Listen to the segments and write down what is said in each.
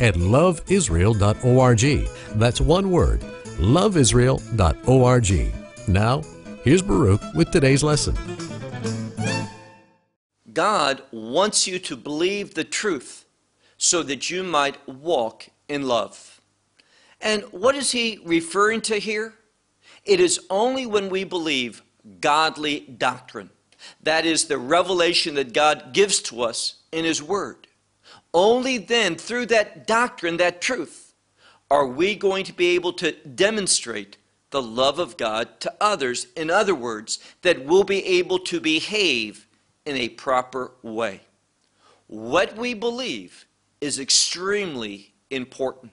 at loveisrael.org. That's one word, loveisrael.org. Now, here's Baruch with today's lesson. God wants you to believe the truth so that you might walk in love. And what is he referring to here? It is only when we believe godly doctrine, that is, the revelation that God gives to us in his word. Only then, through that doctrine, that truth, are we going to be able to demonstrate the love of God to others. In other words, that we'll be able to behave in a proper way. What we believe is extremely important.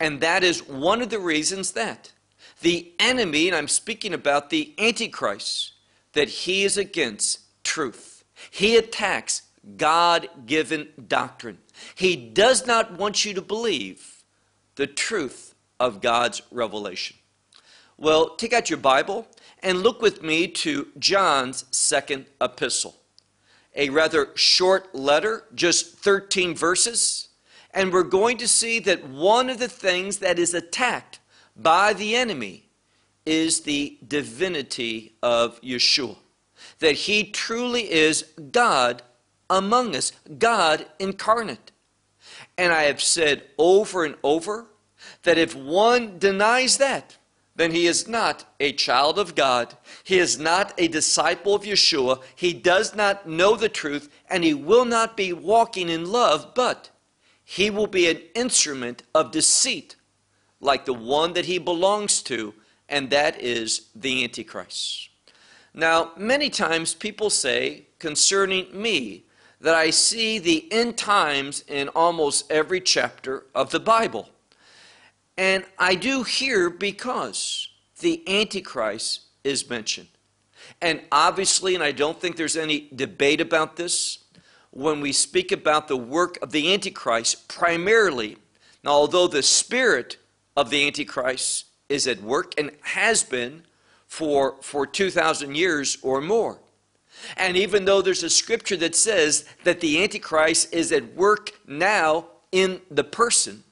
And that is one of the reasons that the enemy, and I'm speaking about the Antichrist, that he is against truth. He attacks God given doctrine. He does not want you to believe the truth of God's revelation. Well, take out your Bible and look with me to John's second epistle. A rather short letter, just 13 verses. And we're going to see that one of the things that is attacked by the enemy is the divinity of Yeshua. That he truly is God among us, God incarnate. And I have said over and over that if one denies that, then he is not a child of God. He is not a disciple of Yeshua. He does not know the truth, and he will not be walking in love, but he will be an instrument of deceit, like the one that he belongs to, and that is the Antichrist. Now, many times people say concerning me that I see the end times in almost every chapter of the Bible. And I do here because the Antichrist is mentioned. And obviously, and I don't think there's any debate about this, when we speak about the work of the Antichrist, primarily, now although the spirit of the Antichrist is at work and has been for, for 2,000 years or more, and even though there's a scripture that says that the Antichrist is at work now in the person,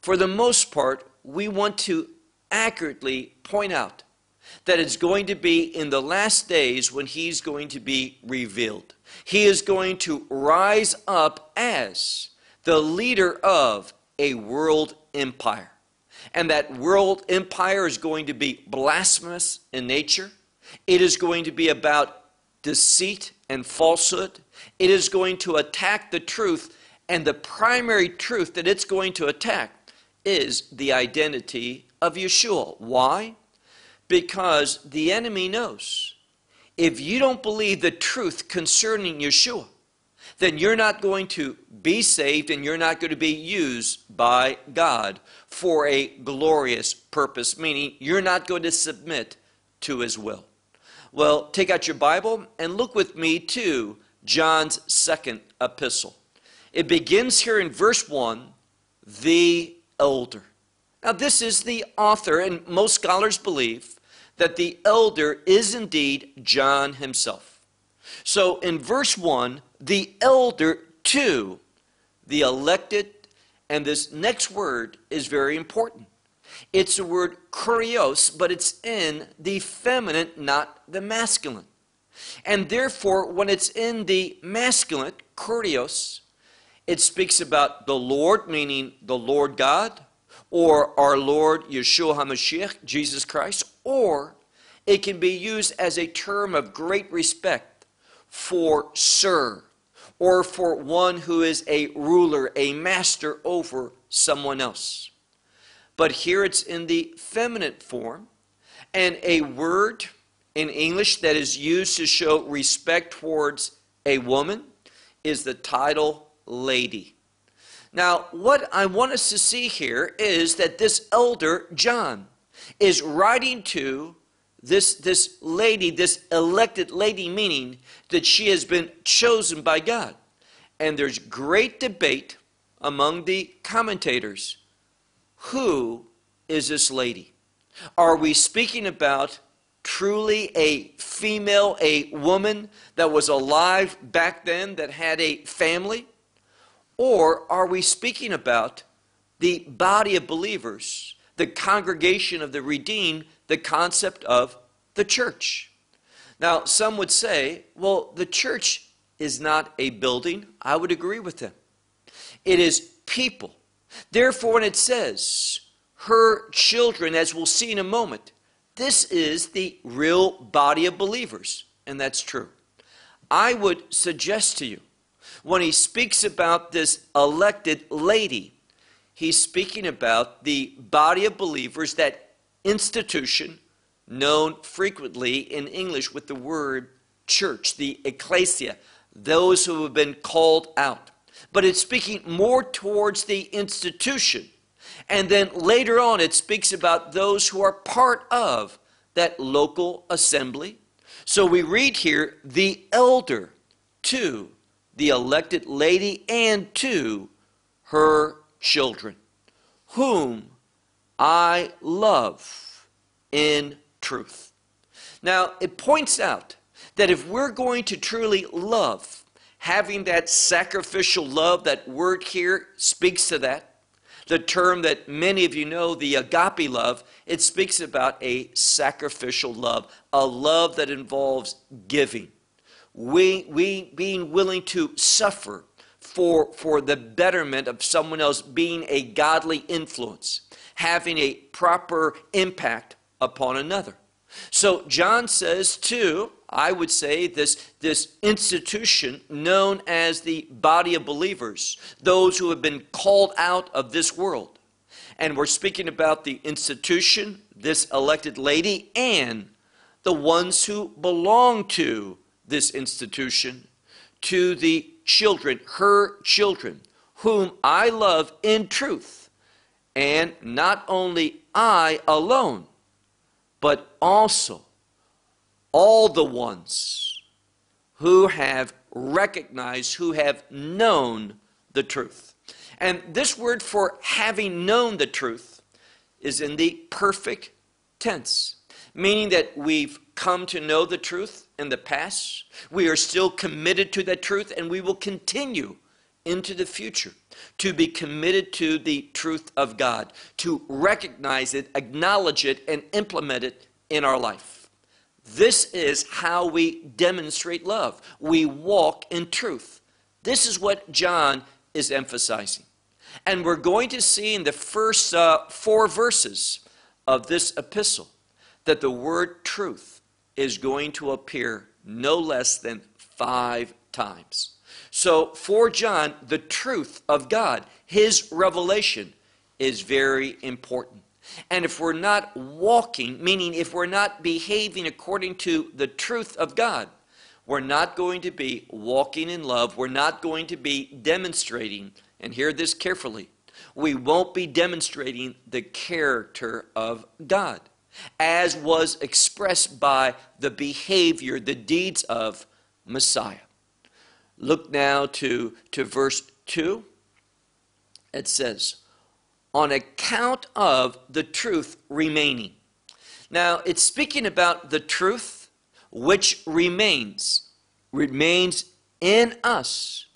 for the most part, we want to accurately point out that it's going to be in the last days when he's going to be revealed. He is going to rise up as the leader of a world empire. And that world empire is going to be blasphemous in nature. It is going to be about deceit, and falsehood. It is going to attack the truth, and the primary truth that it's going to attack is the identity of Yeshua. Why? Because the enemy knows if you don't believe the truth concerning Yeshua, then you're not going to be saved and you're not going to be used by God for a glorious purpose, meaning you're not going to submit to his will. Well, take out your Bible and look with me to John's second epistle. It begins here in verse 1 the elder. Now, this is the author, and most scholars believe that the elder is indeed John himself. So, in verse 1, the elder to the elected, and this next word is very important. It's the word kurios, but it's in the feminine, not the masculine. And therefore, when it's in the masculine, kurios, it speaks about the Lord, meaning the Lord God, or our Lord Yeshua HaMashiach, Jesus Christ, or it can be used as a term of great respect for sir, or for one who is a ruler, a master over someone else but here it's in the feminine form. And a word in English that is used to show respect towards a woman is the title lady. Now, what I want us to see here is that this elder, John, is writing to this, this lady, this elected lady, meaning that she has been chosen by God. And there's great debate among the commentators. Who is this lady? Are we speaking about truly a female, a woman that was alive back then that had a family? Or are we speaking about the body of believers, the congregation of the redeemed, the concept of the church? Now, some would say, well, the church is not a building. I would agree with them. It is people. Therefore, when it says, her children, as we'll see in a moment, this is the real body of believers, and that's true. I would suggest to you, when he speaks about this elected lady, he's speaking about the body of believers, that institution known frequently in English with the word church, the ecclesia, those who have been called out. But it's speaking more towards the institution and then later on, it speaks about those who are part of that local assembly. So we read here the elder to the elected lady and to her children, whom I love in truth. Now, it points out that if we're going to truly love, having that sacrificial love, that word here speaks to that the term that many of you know, the agape love, it speaks about a sacrificial love, a love that involves giving. We, we being willing to suffer for, for the betterment of someone else, being a godly influence, having a proper impact upon another. So John says, too, I would say this, this institution known as the body of believers, those who have been called out of this world. And we're speaking about the institution, this elected lady, and the ones who belong to this institution, to the children, her children, whom I love in truth. And not only I alone, but also all the ones who have recognized, who have known the truth. And this word for having known the truth is in the perfect tense, meaning that we've come to know the truth in the past, we are still committed to that truth, and we will continue into the future to be committed to the truth of God, to recognize it, acknowledge it, and implement it in our life. This is how we demonstrate love. We walk in truth. This is what John is emphasizing. And we're going to see in the first uh, four verses of this epistle that the word truth is going to appear no less than five times. So, for John, the truth of God, his revelation, is very important. And if we're not walking, meaning if we're not behaving according to the truth of God, we're not going to be walking in love. We're not going to be demonstrating, and hear this carefully, we won't be demonstrating the character of God as was expressed by the behavior, the deeds of Messiah. Look now to, to verse 2. It says, on account of the truth remaining. Now, it's speaking about the truth which remains, remains in us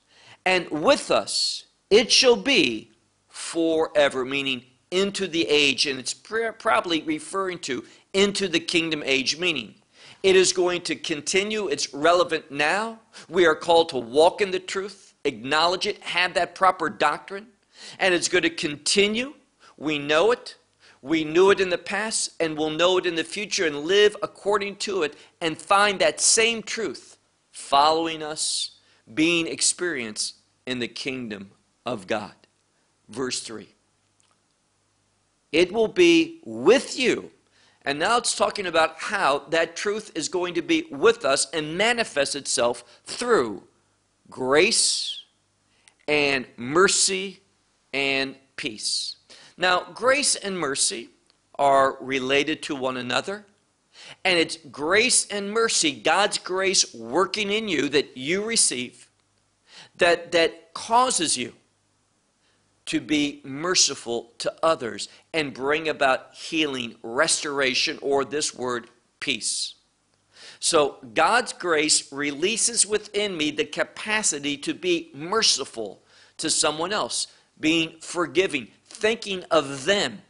and with us. It shall be forever, meaning into the age, and it's probably referring to into the kingdom age, meaning it is going to continue. It's relevant now. We are called to walk in the truth, acknowledge it, have that proper doctrine and it's going to continue. We know it. We knew it in the past and we'll know it in the future and live according to it and find that same truth following us, being experienced in the kingdom of God. Verse 3 It will be with you. And now it's talking about how that truth is going to be with us and manifest itself through grace and mercy and peace. Now, grace and mercy are related to one another. And it's grace and mercy, God's grace working in you that you receive, that, that causes you to be merciful to others and bring about healing, restoration, or this word, peace. So God's grace releases within me the capacity to be merciful to someone else, being forgiving, thinking of them.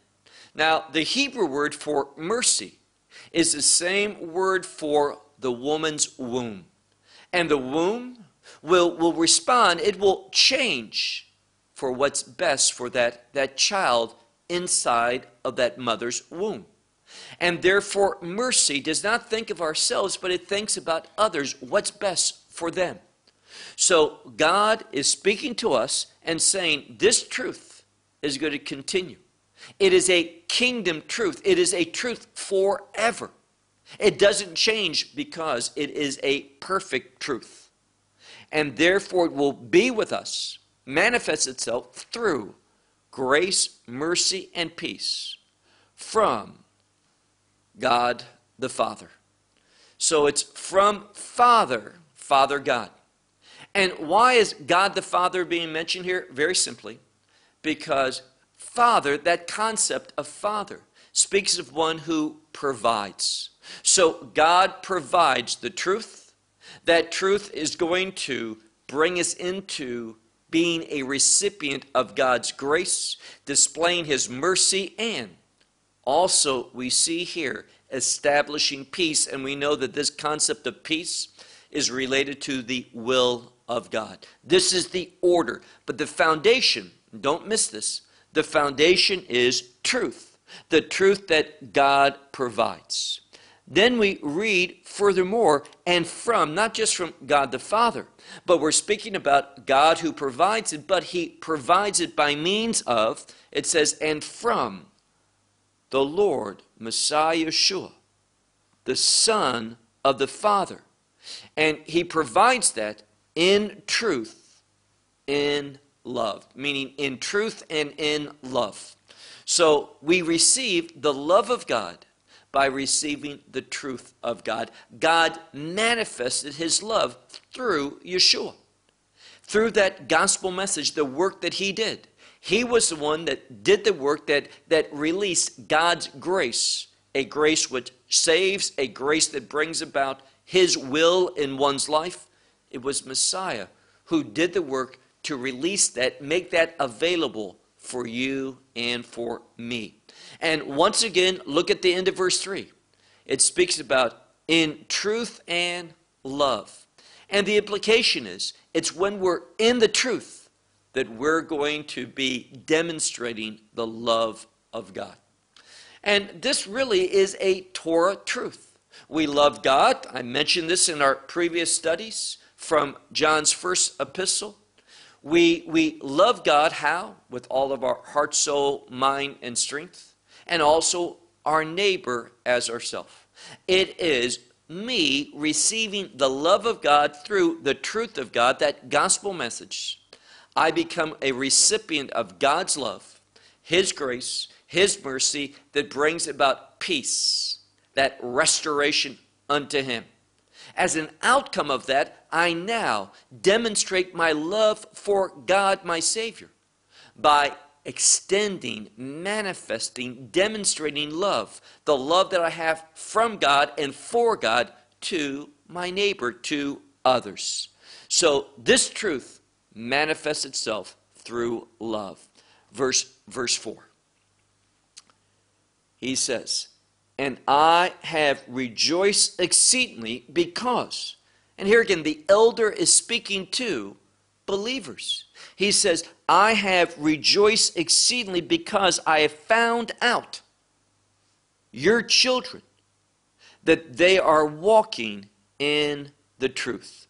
Now, the Hebrew word for mercy is the same word for the woman's womb. And the womb will, will respond, it will change for what's best for that, that child inside of that mother's womb. And therefore, mercy does not think of ourselves, but it thinks about others, what's best for them. So God is speaking to us and saying, This truth is going to continue. It is a kingdom truth, it is a truth forever. It doesn't change because it is a perfect truth. And therefore, it will be with us, manifest itself through grace, mercy, and peace from God the Father. So it's from Father, Father God. And why is God the Father being mentioned here? Very simply, because Father, that concept of Father, speaks of one who provides. So God provides the truth. That truth is going to bring us into being a recipient of God's grace, displaying His mercy, and also we see here establishing peace. And we know that this concept of peace is related to the will of God. This is the order. But the foundation, don't miss this, the foundation is truth, the truth that God provides. Then we read furthermore, and from, not just from God the Father, but we're speaking about God who provides it, but He provides it by means of, it says, and from the Lord, Messiah Yeshua, the Son of the Father. And He provides that in truth, in love, meaning in truth and in love. So we receive the love of God by receiving the truth of God. God manifested his love through Yeshua. Through that gospel message, the work that he did. He was the one that did the work that, that released God's grace, a grace which saves, a grace that brings about his will in one's life. It was Messiah who did the work to release that, make that available for you and for me. And once again, look at the end of verse 3. It speaks about in truth and love. And the implication is it's when we're in the truth that we're going to be demonstrating the love of God. And this really is a Torah truth. We love God. I mentioned this in our previous studies from John's first epistle. We, we love God how? With all of our heart, soul, mind, and strength, and also our neighbor as ourself. It is me receiving the love of God through the truth of God, that gospel message. I become a recipient of God's love, His grace, His mercy that brings about peace, that restoration unto Him. As an outcome of that, I now demonstrate my love for God, my Savior, by extending, manifesting, demonstrating love, the love that I have from God and for God to my neighbor, to others. So this truth manifests itself through love. Verse, verse 4. He says, And I have rejoiced exceedingly because and here again, the elder is speaking to believers. He says, I have rejoiced exceedingly because I have found out your children that they are walking in the truth.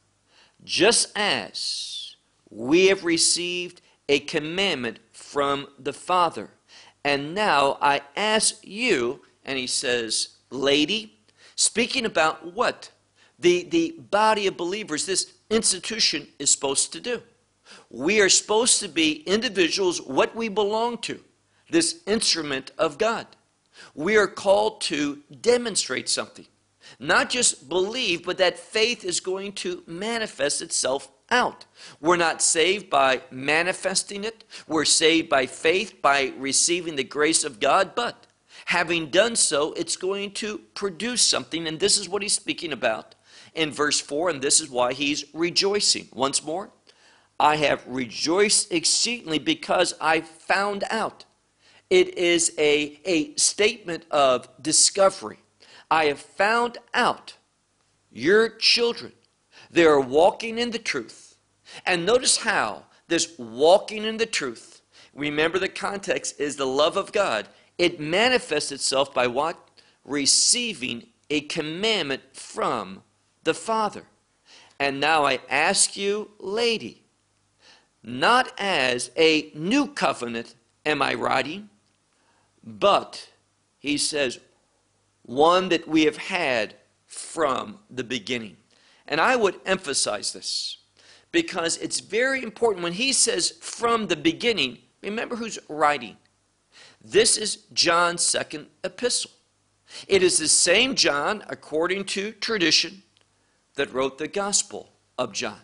Just as we have received a commandment from the Father. And now I ask you, and he says, Lady, speaking about what? the, the body of believers, this institution is supposed to do. we are supposed to be individuals, what we belong to, this instrument of God. We are called to demonstrate something. Not just believe, but that faith is going to manifest itself out. We're not saved by manifesting it. We're saved by faith, by receiving the grace of God. But having done so, it's going to produce something. And this is what he's speaking about in verse 4. And this is why he's rejoicing. Once more, I have rejoiced exceedingly because I found out. It is a, a statement of discovery. I have found out your children. They are walking in the truth. And notice how this walking in the truth, remember the context is the love of God. It manifests itself by what? Receiving a commandment from the Father. And now I ask you, lady, not as a new covenant am I writing, but, he says, one that we have had from the beginning. And I would emphasize this because it's very important when he says from the beginning, remember who's writing. This is John's second epistle. It is the same John, according to tradition, that wrote the Gospel of John.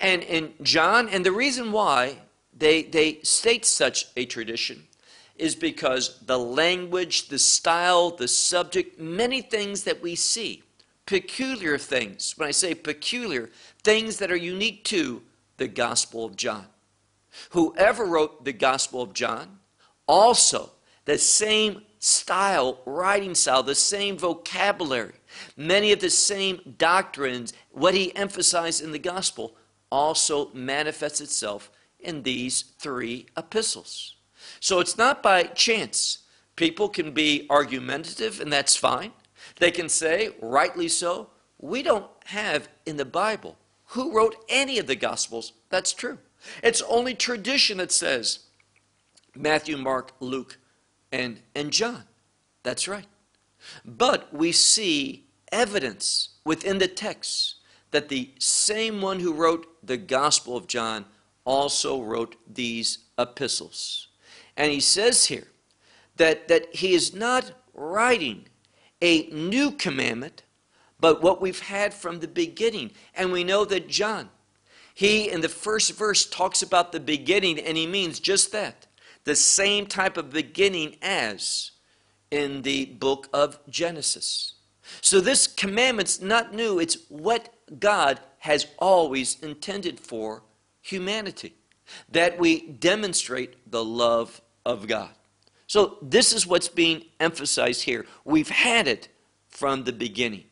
And in John, and the reason why they, they state such a tradition is because the language, the style, the subject, many things that we see, peculiar things, when I say peculiar, things that are unique to the Gospel of John. Whoever wrote the Gospel of John, also the same style, writing style, the same vocabulary, many of the same doctrines, what he emphasized in the Gospel also manifests itself in these three epistles. So it's not by chance. People can be argumentative, and that's fine. They can say, rightly so, we don't have in the Bible who wrote any of the Gospels. That's true. It's only tradition that says Matthew, Mark, Luke, and, and John. That's right. But we see evidence within the text that the same one who wrote the Gospel of John also wrote these epistles. And he says here that, that he is not writing a new commandment, but what we've had from the beginning. And we know that John, he in the first verse talks about the beginning, and he means just that the same type of beginning as in the book of Genesis. So this commandment's not new, it's what God has always intended for humanity that we demonstrate the love of God. So, this is what's being emphasized here. We've had it from the beginning.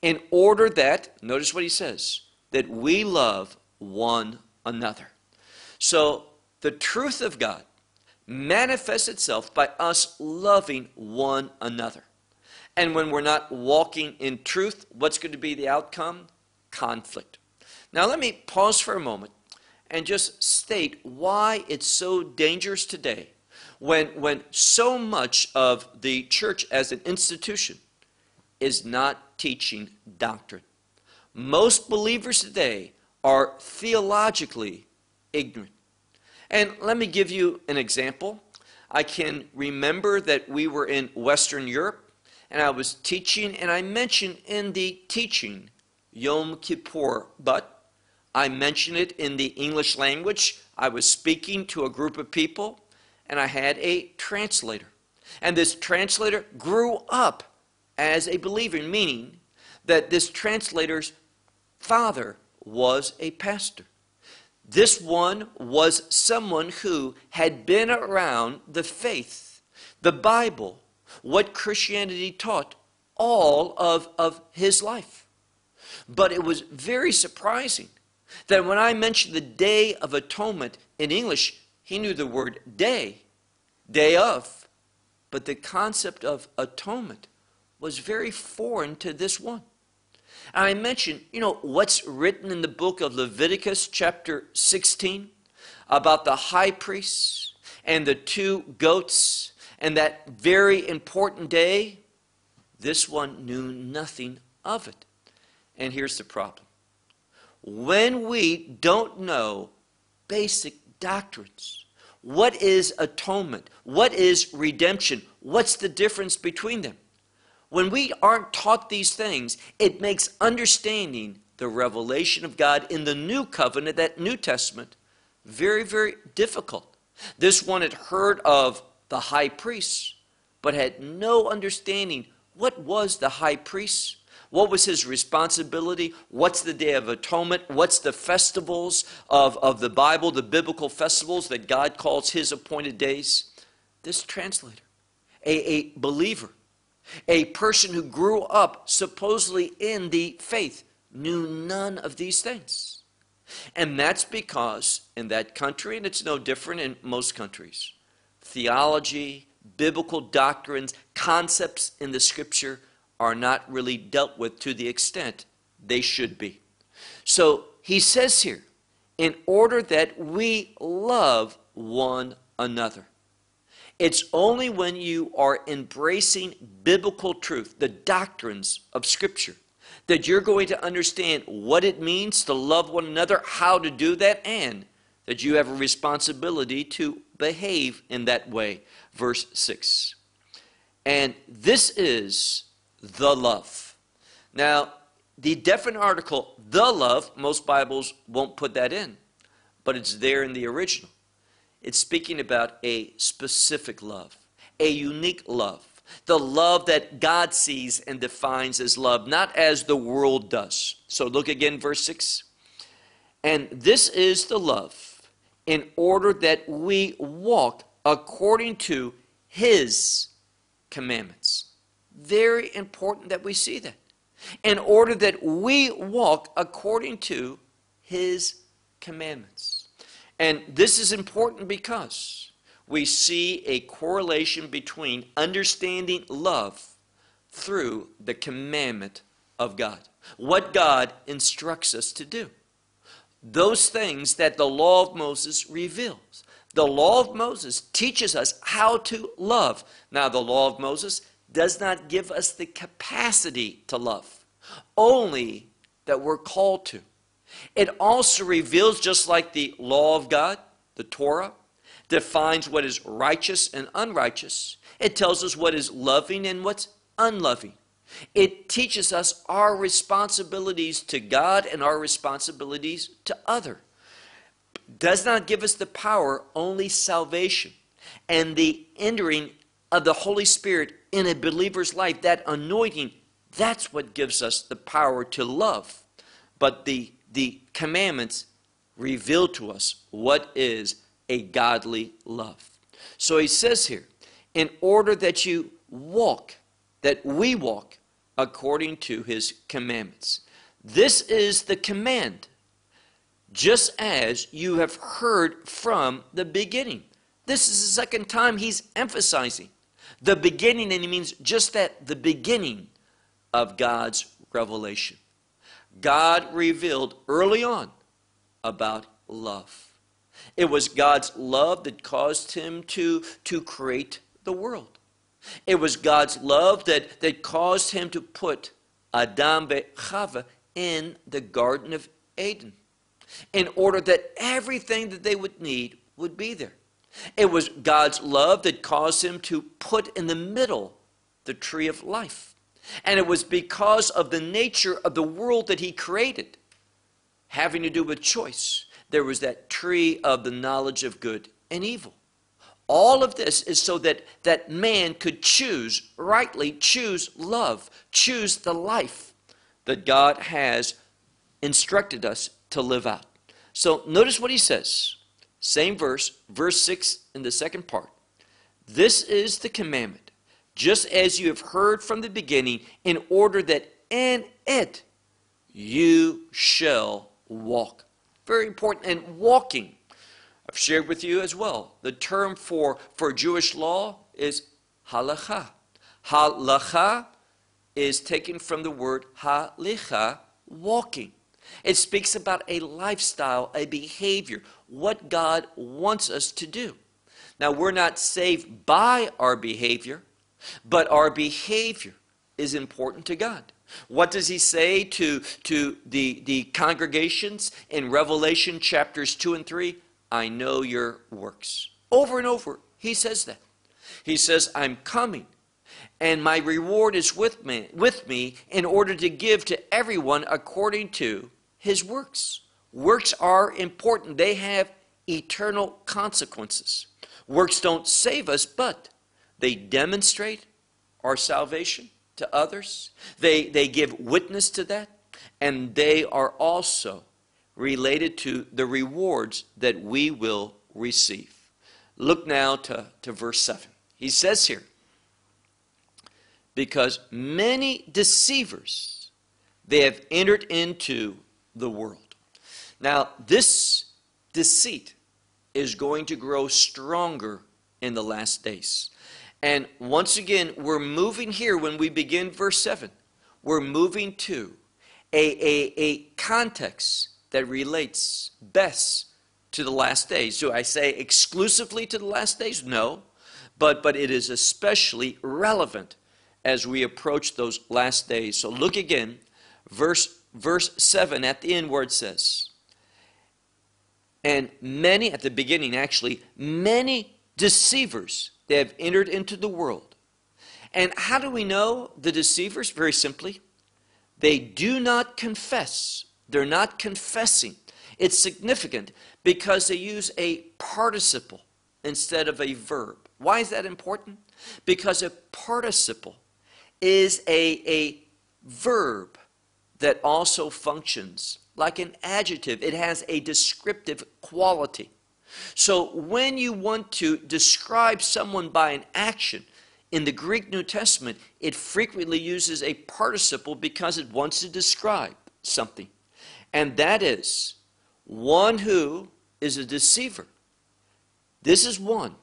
In order that, notice what he says, that we love one another. So, the truth of God manifests itself by us loving one another. And when we're not walking in truth, what's going to be the outcome? Conflict. Now, let me pause for a moment and just state why it's so dangerous today when, when so much of the church as an institution is not teaching doctrine. Most believers today are theologically ignorant. And let me give you an example. I can remember that we were in Western Europe and I was teaching, and I mentioned in the teaching Yom Kippur, but I mentioned it in the English language. I was speaking to a group of people and I had a translator. And this translator grew up as a believer, meaning that this translator's father was a pastor. This one was someone who had been around the faith, the Bible, what Christianity taught all of, of his life. But it was very surprising that when I mentioned the Day of Atonement in English, he knew the word day, day of, but the concept of atonement was very foreign to this one. And I mentioned, you know, what's written in the book of Leviticus, chapter 16, about the high priests and the two goats and that very important day. This one knew nothing of it. And here's the problem when we don't know basic doctrines. What is atonement? What is redemption? What's the difference between them? When we aren't taught these things, it makes understanding the revelation of God in the new covenant, that New Testament, very, very difficult. This one had heard of the high priest, but had no understanding what was the high priest what was his responsibility? What's the Day of Atonement? What's the festivals of, of the Bible, the biblical festivals that God calls his appointed days? This translator, a, a believer, a person who grew up supposedly in the faith, knew none of these things. And that's because in that country, and it's no different in most countries, theology, biblical doctrines, concepts in the scripture are not really dealt with to the extent they should be. So he says here, in order that we love one another. It's only when you are embracing biblical truth, the doctrines of Scripture, that you're going to understand what it means to love one another, how to do that, and that you have a responsibility to behave in that way. Verse 6. And this is the love. Now, the definite article, the love, most Bibles won't put that in, but it's there in the original. It's speaking about a specific love, a unique love, the love that God sees and defines as love, not as the world does. So look again, verse 6. And this is the love, in order that we walk according to his commandments. Very important that we see that. In order that we walk according to his commandments. And this is important because we see a correlation between understanding love through the commandment of God. What God instructs us to do. Those things that the law of Moses reveals. The law of Moses teaches us how to love. Now, the law of Moses does not give us the capacity to love, only that we're called to. It also reveals, just like the law of God, the Torah, defines what is righteous and unrighteous. It tells us what is loving and what's unloving. It teaches us our responsibilities to God and our responsibilities to other. Does not give us the power, only salvation and the entering of the Holy Spirit in a believer's life, that anointing, that's what gives us the power to love. But the, the commandments reveal to us what is a godly love. So he says here, in order that you walk, that we walk according to his commandments. This is the command, just as you have heard from the beginning. This is the second time he's emphasizing the beginning, and he means just that, the beginning of God's revelation. God revealed early on about love. It was God's love that caused him to, to create the world. It was God's love that, that caused him to put Adam Chava in the Garden of Eden in order that everything that they would need would be there. It was God's love that caused him to put in the middle the tree of life. And it was because of the nature of the world that he created, having to do with choice. There was that tree of the knowledge of good and evil. All of this is so that, that man could choose, rightly choose love, choose the life that God has instructed us to live out. So notice what he says. Same verse, verse 6 in the second part. This is the commandment, just as you have heard from the beginning, in order that in it you shall walk. Very important. And walking, I've shared with you as well. The term for, for Jewish law is halacha. Halacha is taken from the word halicha, walking. It speaks about a lifestyle, a behavior, what God wants us to do. Now, we're not saved by our behavior, but our behavior is important to God. What does he say to, to the, the congregations in Revelation chapters 2 and 3? I know your works. Over and over, he says that. He says, I'm coming, and my reward is with me, with me in order to give to everyone according to his works. Works are important, they have eternal consequences. Works don't save us, but they demonstrate our salvation to others, they, they give witness to that, and they are also related to the rewards that we will receive. Look now to, to verse 7. He says here, because many deceivers they have entered into the world. Now, this deceit is going to grow stronger in the last days. And once again, we're moving here when we begin verse 7. We're moving to a, a, a context that relates best to the last days. Do I say exclusively to the last days? No. But, but it is especially relevant as we approach those last days. So look again, verse, verse 7 at the end where it says, And many, at the beginning actually, many deceivers they have entered into the world. And how do we know the deceivers? Very simply, they do not confess. They're not confessing. It's significant because they use a participle instead of a verb. Why is that important? Because a participle is a, a verb that also functions like an adjective. It has a descriptive quality. So when you want to describe someone by an action, in the Greek New Testament, it frequently uses a participle because it wants to describe something. And that is one who is a deceiver. This is one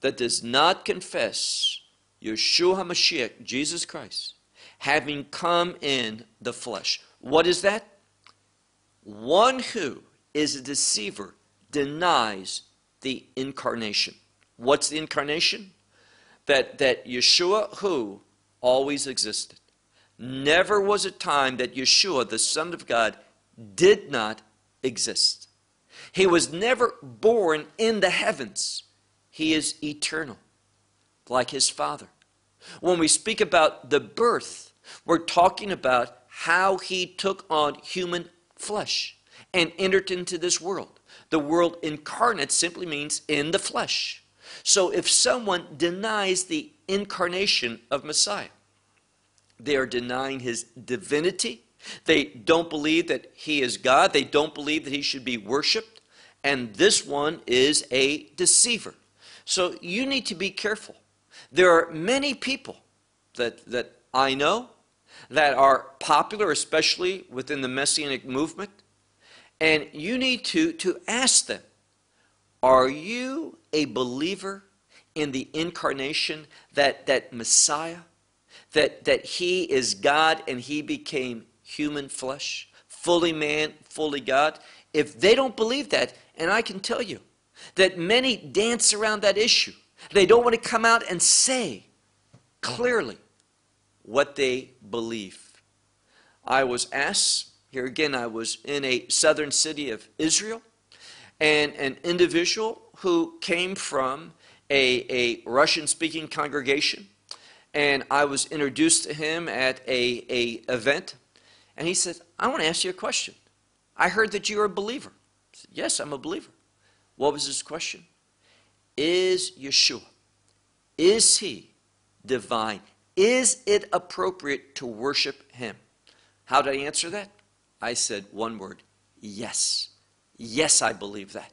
that does not confess Yeshua HaMashiach, Jesus Christ, having come in the flesh. What is that? One who is a deceiver denies the incarnation. What's the incarnation? That, that Yeshua, who always existed. Never was a time that Yeshua, the Son of God, did not exist. He was never born in the heavens. He is eternal, like his Father. When we speak about the birth, we're talking about how he took on human flesh and entered into this world. The world incarnate simply means in the flesh. So if someone denies the incarnation of Messiah, they are denying his divinity. They don't believe that he is God. They don't believe that he should be worshiped. And this one is a deceiver. So you need to be careful. There are many people that, that I know that are popular, especially within the Messianic movement, and you need to, to ask them Are you a believer in the incarnation, that, that Messiah, that, that He is God and He became human flesh, fully man, fully God? If they don't believe that, and I can tell you that many dance around that issue, they don't want to come out and say clearly what they believe. I was asked here again, I was in a southern city of Israel, and an individual who came from a, a Russian speaking congregation, and I was introduced to him at a, a event, and he said, I want to ask you a question. I heard that you're a believer. I said, yes, I'm a believer. What was his question? Is Yeshua, is he divine? Is it appropriate to worship him? How did I answer that? I said one word yes. Yes, I believe that.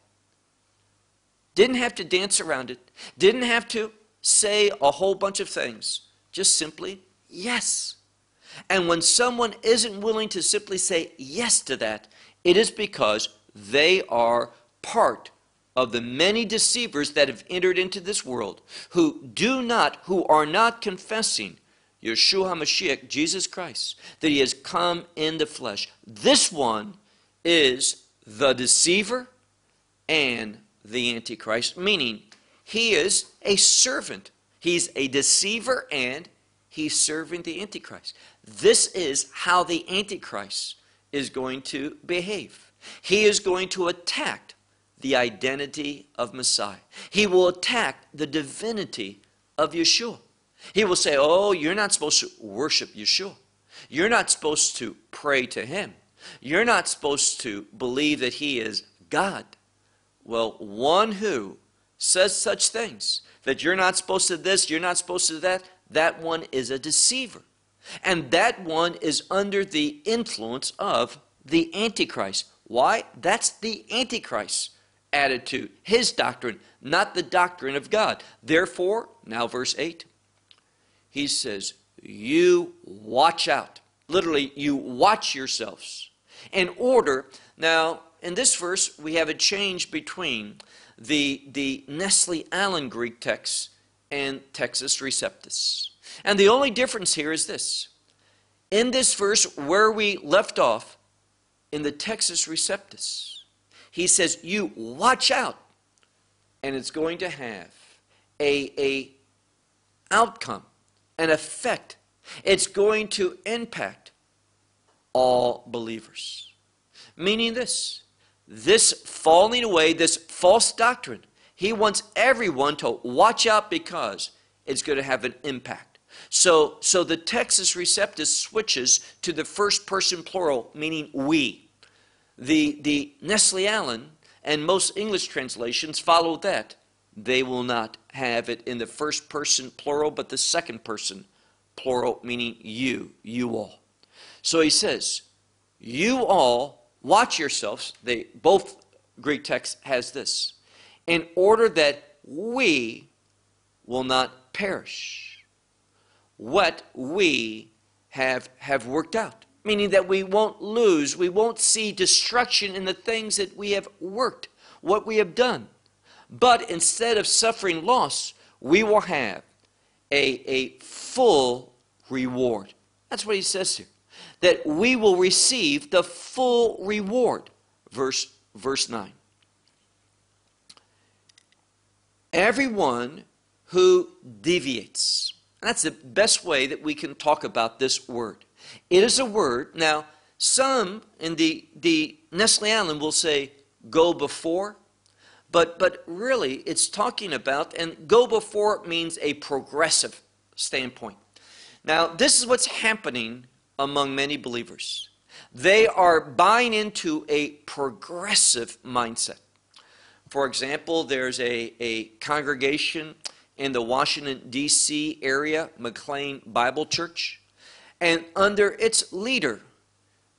Didn't have to dance around it, didn't have to say a whole bunch of things, just simply yes. And when someone isn't willing to simply say yes to that, it is because they are part of the many deceivers that have entered into this world who do not, who are not confessing Yeshua HaMashiach, Jesus Christ, that he has come in the flesh. This one is the deceiver and the Antichrist, meaning he is a servant. He's a deceiver and he's serving the Antichrist. This is how the Antichrist is going to behave. He is going to attack the identity of Messiah. He will attack the divinity of Yeshua. He will say, Oh, you're not supposed to worship Yeshua. You're not supposed to pray to him. You're not supposed to believe that he is God. Well, one who says such things, that you're not supposed to this, you're not supposed to that, that one is a deceiver. And that one is under the influence of the Antichrist. Why? That's the Antichrist attitude, his doctrine, not the doctrine of God. Therefore, now verse 8, he says, You watch out. Literally, you watch yourselves in order. Now, in this verse, we have a change between the, the Nestle Aland Greek text and Textus Receptus. And the only difference here is this. In this verse, where we left off, in the Textus Receptus, he says, You watch out. And it's going to have a, a outcome, an effect. It's going to impact all believers. Meaning this this falling away, this false doctrine, he wants everyone to watch out because it's going to have an impact. So, so the Textus Receptus switches to the first person plural, meaning we. The, the Nestle Aland and most English translations follow that. They will not have it in the first person plural, but the second person plural, meaning you, you all. So he says, You all watch yourselves. They both Greek text has this. In order that we will not perish. What we have have worked out. Meaning that we won't lose, we won't see destruction in the things that we have worked, what we have done. But instead of suffering loss, we will have a, a full reward. That's what he says here that we will receive the full reward. Verse, verse 9. Everyone who deviates. That's the best way that we can talk about this word. It is a word. Now, some in the, the Nestle Aland will say, go before. But, but really, it's talking about, and go before means a progressive standpoint. Now, this is what's happening among many believers. They are buying into a progressive mindset. For example, there's a, a congregation in the Washington, D.C. area, McLean Bible Church, and under its leader,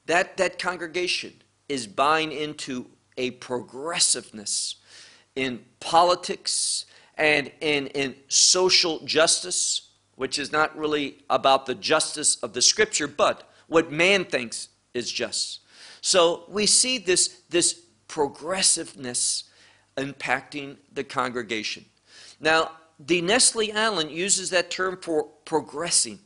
that, that congregation is buying into a progressiveness in politics and in, in social justice which is not really about the justice of the scripture, but what man thinks is just. So we see this, this progressiveness impacting the congregation. Now, the Nestle Aland uses that term for progressing.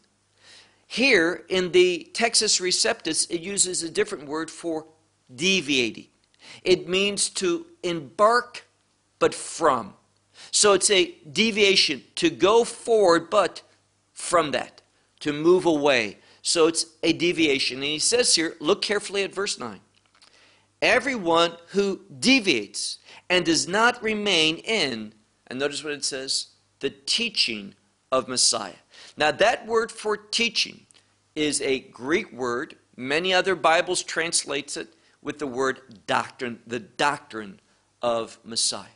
Here in the Textus Receptus, it uses a different word for deviating. It means to embark but from. So it's a deviation, to go forward but from that, to move away. So it's a deviation. And he says here, look carefully at verse 9. Everyone who deviates and does not remain in, and notice what it says, the teaching of Messiah. Now, that word for teaching is a Greek word. Many other Bibles translates it with the word doctrine, the doctrine of Messiah.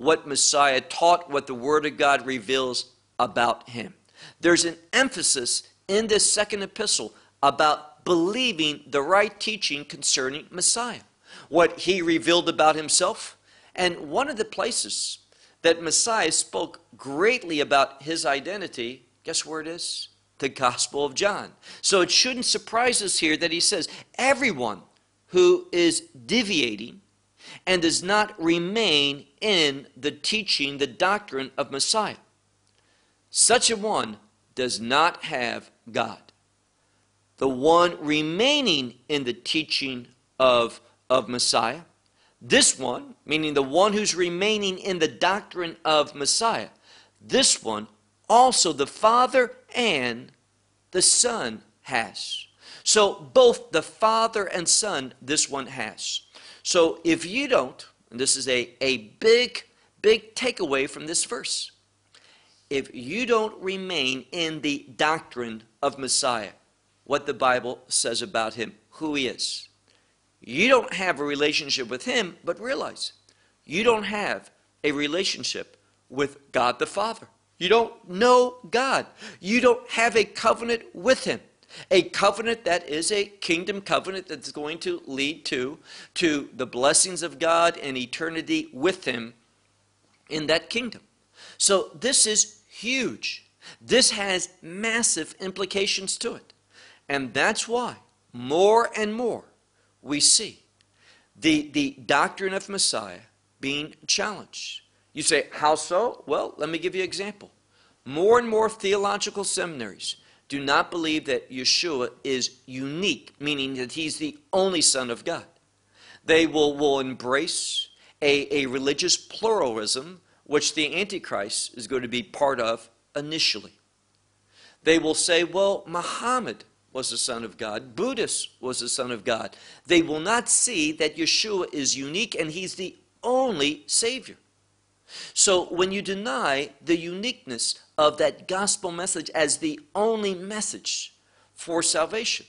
What Messiah taught, what the Word of God reveals about him. There's an emphasis in this second epistle about believing the right teaching concerning Messiah, what he revealed about himself. And one of the places that Messiah spoke greatly about his identity, guess where it is? The Gospel of John. So it shouldn't surprise us here that he says, everyone who is deviating and does not remain in the teaching, the doctrine of Messiah. Such a one does not have God. The one remaining in the teaching of, of Messiah, this one, meaning the one who's remaining in the doctrine of Messiah, this one also the Father and the Son has. So both the Father and Son, this one has. So if you don't, and this is a, a big, big takeaway from this verse. If you don't remain in the doctrine of Messiah, what the Bible says about him, who he is, you don't have a relationship with him, but realize you don't have a relationship with God the Father. You don't know God. You don't have a covenant with him. A covenant that is a kingdom covenant that's going to lead to, to the blessings of God and eternity with him in that kingdom. So this is huge. This has massive implications to it. And that's why more and more we see the, the doctrine of Messiah being challenged. You say, how so? Well, let me give you an example. More and more theological seminaries do not believe that Yeshua is unique, meaning that he's the only Son of God. They will, will embrace a, a religious pluralism, which the Antichrist is going to be part of initially. They will say, well, Muhammad was the Son of God, Buddhist was the Son of God. They will not see that Yeshua is unique and he's the only Savior. So when you deny the uniqueness of that gospel message as the only message for salvation,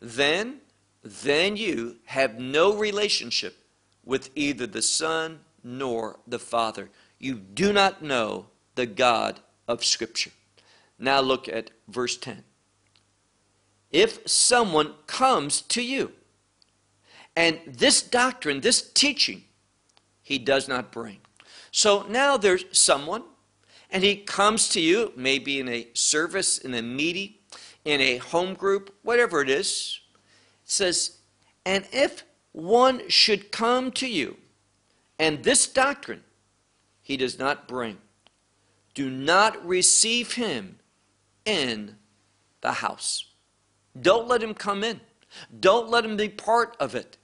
then then you have no relationship with either the Son nor the Father. You do not know the God of Scripture. Now look at verse 10. If someone comes to you, and this doctrine, this teaching, he does not bring. So now there's someone, and he comes to you, maybe in a service, in a meeting, in a home group, whatever it is, says, and if one should come to you, and this doctrine he does not bring, do not receive him in the house. Don't let him come in. Don't let him be part of it.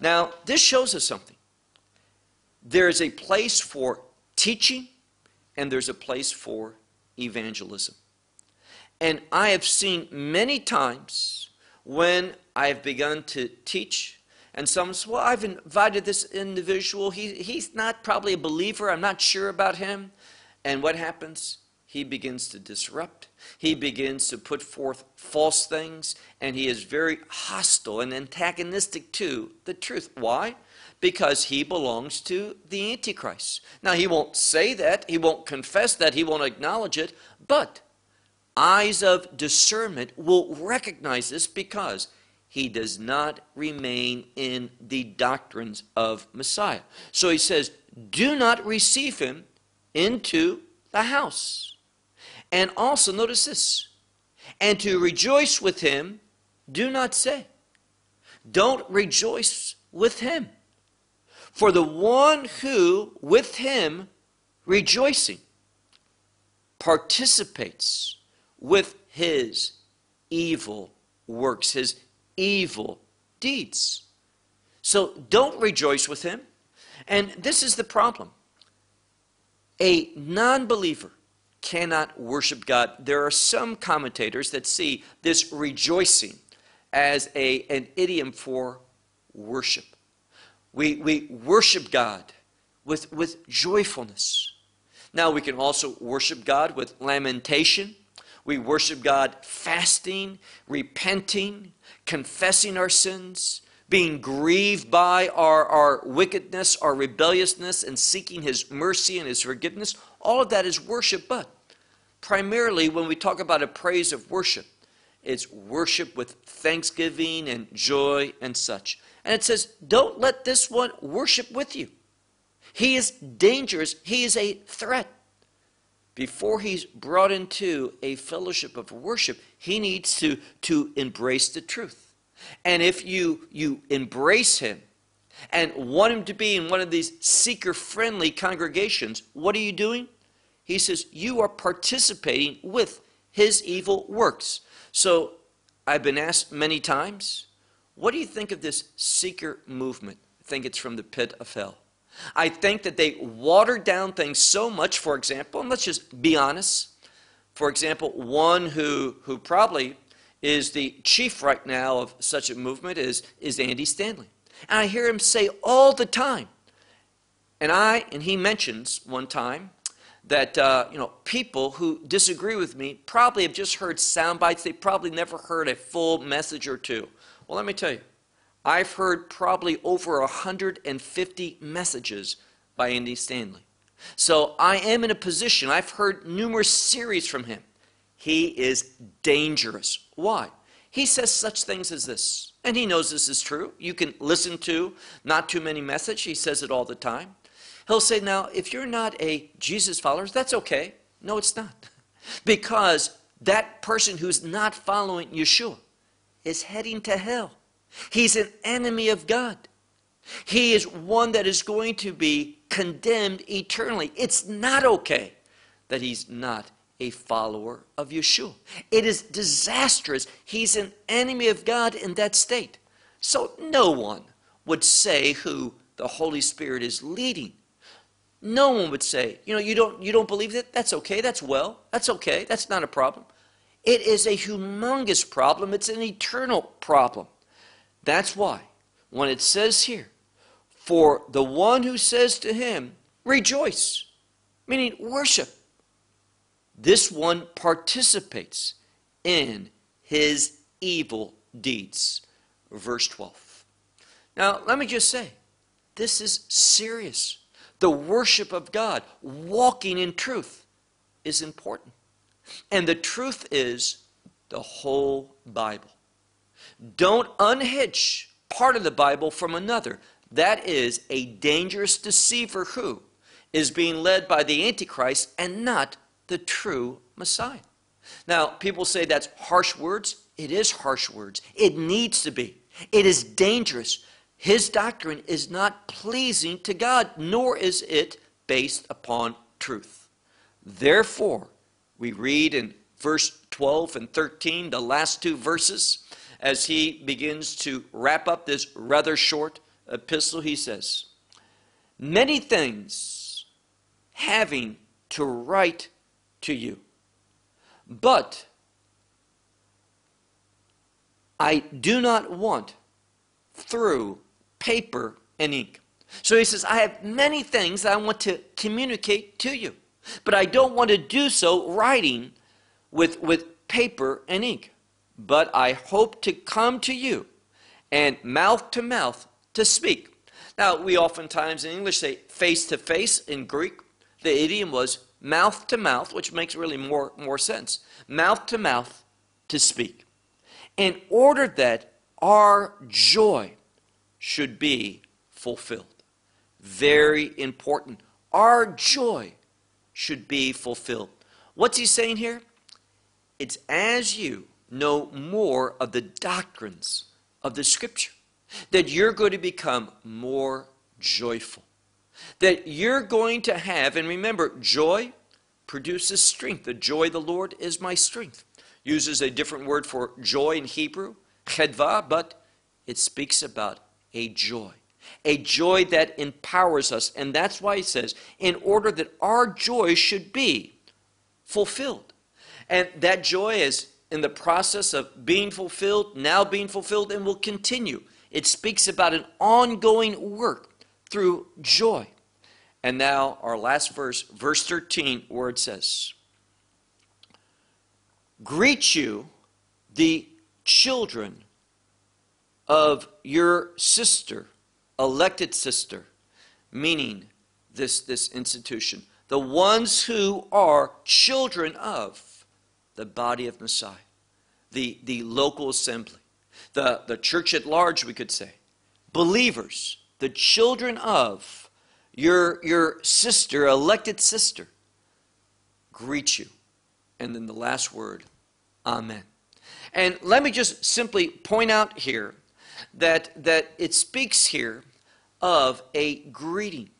Now, this shows us something. There is a place for teaching and there's a place for evangelism. And I have seen many times when I've begun to teach, and someone says, Well, I've invited this individual. He, he's not probably a believer. I'm not sure about him. And what happens? He begins to disrupt. He begins to put forth false things, and he is very hostile and antagonistic to the truth. Why? Because he belongs to the Antichrist. Now, he won't say that, he won't confess that, he won't acknowledge it, but eyes of discernment will recognize this because he does not remain in the doctrines of Messiah. So he says, Do not receive him into the house. And also, notice this, and to rejoice with him, do not say. Don't rejoice with him. For the one who, with him, rejoicing, participates with his evil works, his evil deeds. So don't rejoice with him. And this is the problem. A non believer cannot worship God. There are some commentators that see this rejoicing as a, an idiom for worship. We, we worship God with, with joyfulness. Now, we can also worship God with lamentation. We worship God fasting, repenting, confessing our sins, being grieved by our, our wickedness, our rebelliousness, and seeking His mercy and His forgiveness. All of that is worship, but primarily when we talk about a praise of worship, it's worship with thanksgiving and joy and such. And it says, don't let this one worship with you. He is dangerous, he is a threat. Before he's brought into a fellowship of worship, he needs to, to embrace the truth. And if you, you embrace him and want him to be in one of these seeker friendly congregations, what are you doing? He says, You are participating with his evil works. So I've been asked many times, what do you think of this seeker movement? I think it's from the pit of hell. I think that they watered down things so much, for example, and let's just be honest. For example, one who, who probably is the chief right now of such a movement is, is Andy Stanley. And I hear him say all the time, And I, and he mentions one time that, uh, you know, people who disagree with me probably have just heard sound bites. They probably never heard a full message or two. Well, let me tell you, I've heard probably over 150 messages by Andy Stanley. So I am in a position, I've heard numerous series from him. He is dangerous. Why? He says such things as this, and he knows this is true. You can listen to not too many messages. He says it all the time. He'll say, now, if you're not a Jesus follower, that's okay. No, it's not. Because that person who's not following Yeshua is heading to hell. He's an enemy of God. He is one that is going to be condemned eternally. It's not okay that he's not a follower of Yeshua. It is disastrous. He's an enemy of God in that state. So no one would say who the Holy Spirit is leading. No one would say, you know, you don't you don't believe that? That's okay. That's well. That's okay. That's not a problem. It is a humongous problem. It's an eternal problem. That's why when it says here, for the one who says to him, rejoice, meaning worship, this one participates in his evil deeds. Verse 12. Now, let me just say, this is serious. The worship of God, walking in truth, is important. And the truth is the whole Bible. Don't unhitch part of the Bible from another. That is a dangerous deceiver who is being led by the Antichrist and not the true Messiah. Now, people say that's harsh words. It is harsh words. It needs to be. It is dangerous. His doctrine is not pleasing to God, nor is it based upon truth. Therefore, we read in verse 12 and 13, the last two verses, as he begins to wrap up this rather short epistle, he says, Many things having to write to you, but I do not want through paper and ink. So he says, I have many things I want to communicate to you, but I don't want to do so writing with, with paper and ink. But I hope to come to you and mouth to mouth to speak. Now, we oftentimes in English say face to face. In Greek, the idiom was mouth to mouth, which makes really more, more sense. Mouth to mouth to speak. In order that our joy should be fulfilled. Very important. Our joy should be fulfilled. What's he saying here? It's as you know more of the doctrines of the Scripture that you're going to become more joyful. That you're going to have, and remember, joy produces strength. The joy of the Lord is my strength. Uses a different word for joy in Hebrew, chedva, but it speaks about a joy. A joy that empowers us. And that's why he says, in order that our joy should be fulfilled. And that joy is in the process of being fulfilled, now being fulfilled, and will continue. It speaks about an ongoing work through joy. And now, our last verse, verse 13, where it says, Greet you, the children of your sister, elected sister, meaning this, this institution, the ones who are children of the body of Messiah, the, the local assembly, the, the church at large, we could say, believers, the children of your, your sister, elected sister, greet you. And then the last word, Amen. And let me just simply point out here that, that it speaks here of a greeting.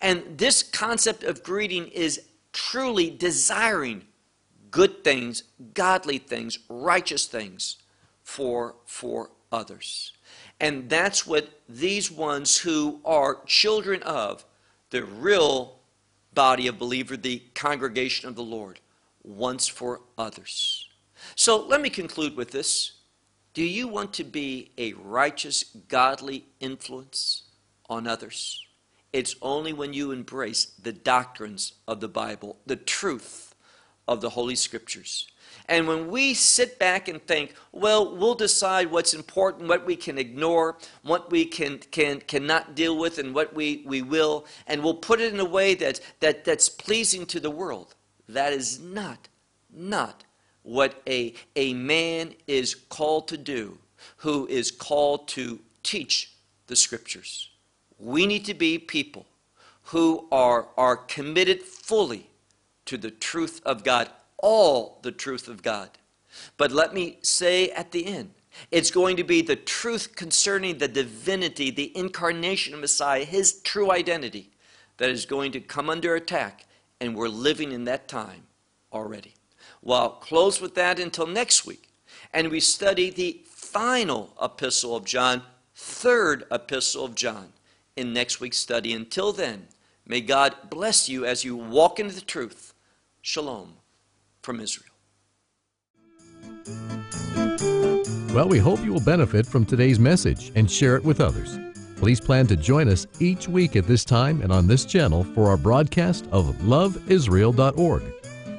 And this concept of greeting is truly desiring good things, godly things, righteous things for, for others. And that's what these ones who are children of the real body of believer, the congregation of the Lord, wants for others. So let me conclude with this. Do you want to be a righteous, godly influence on others? It's only when you embrace the doctrines of the Bible, the truth of the Holy Scriptures. And when we sit back and think, well, we'll decide what's important, what we can ignore, what we can, can cannot deal with, and what we, we will, and we'll put it in a way that, that, that's pleasing to the world. That is not, not what a, a man is called to do who is called to teach the scriptures. We need to be people who are, are committed fully to the truth of God, all the truth of God. But let me say at the end, it's going to be the truth concerning the divinity, the incarnation of Messiah, his true identity, that is going to come under attack, and we're living in that time already. Well, close with that until next week, and we study the final epistle of John, third epistle of John, in next week's study. Until then, may God bless you as you walk into the truth. Shalom from Israel. Well, we hope you will benefit from today's message and share it with others. Please plan to join us each week at this time and on this channel for our broadcast of loveisrael.org.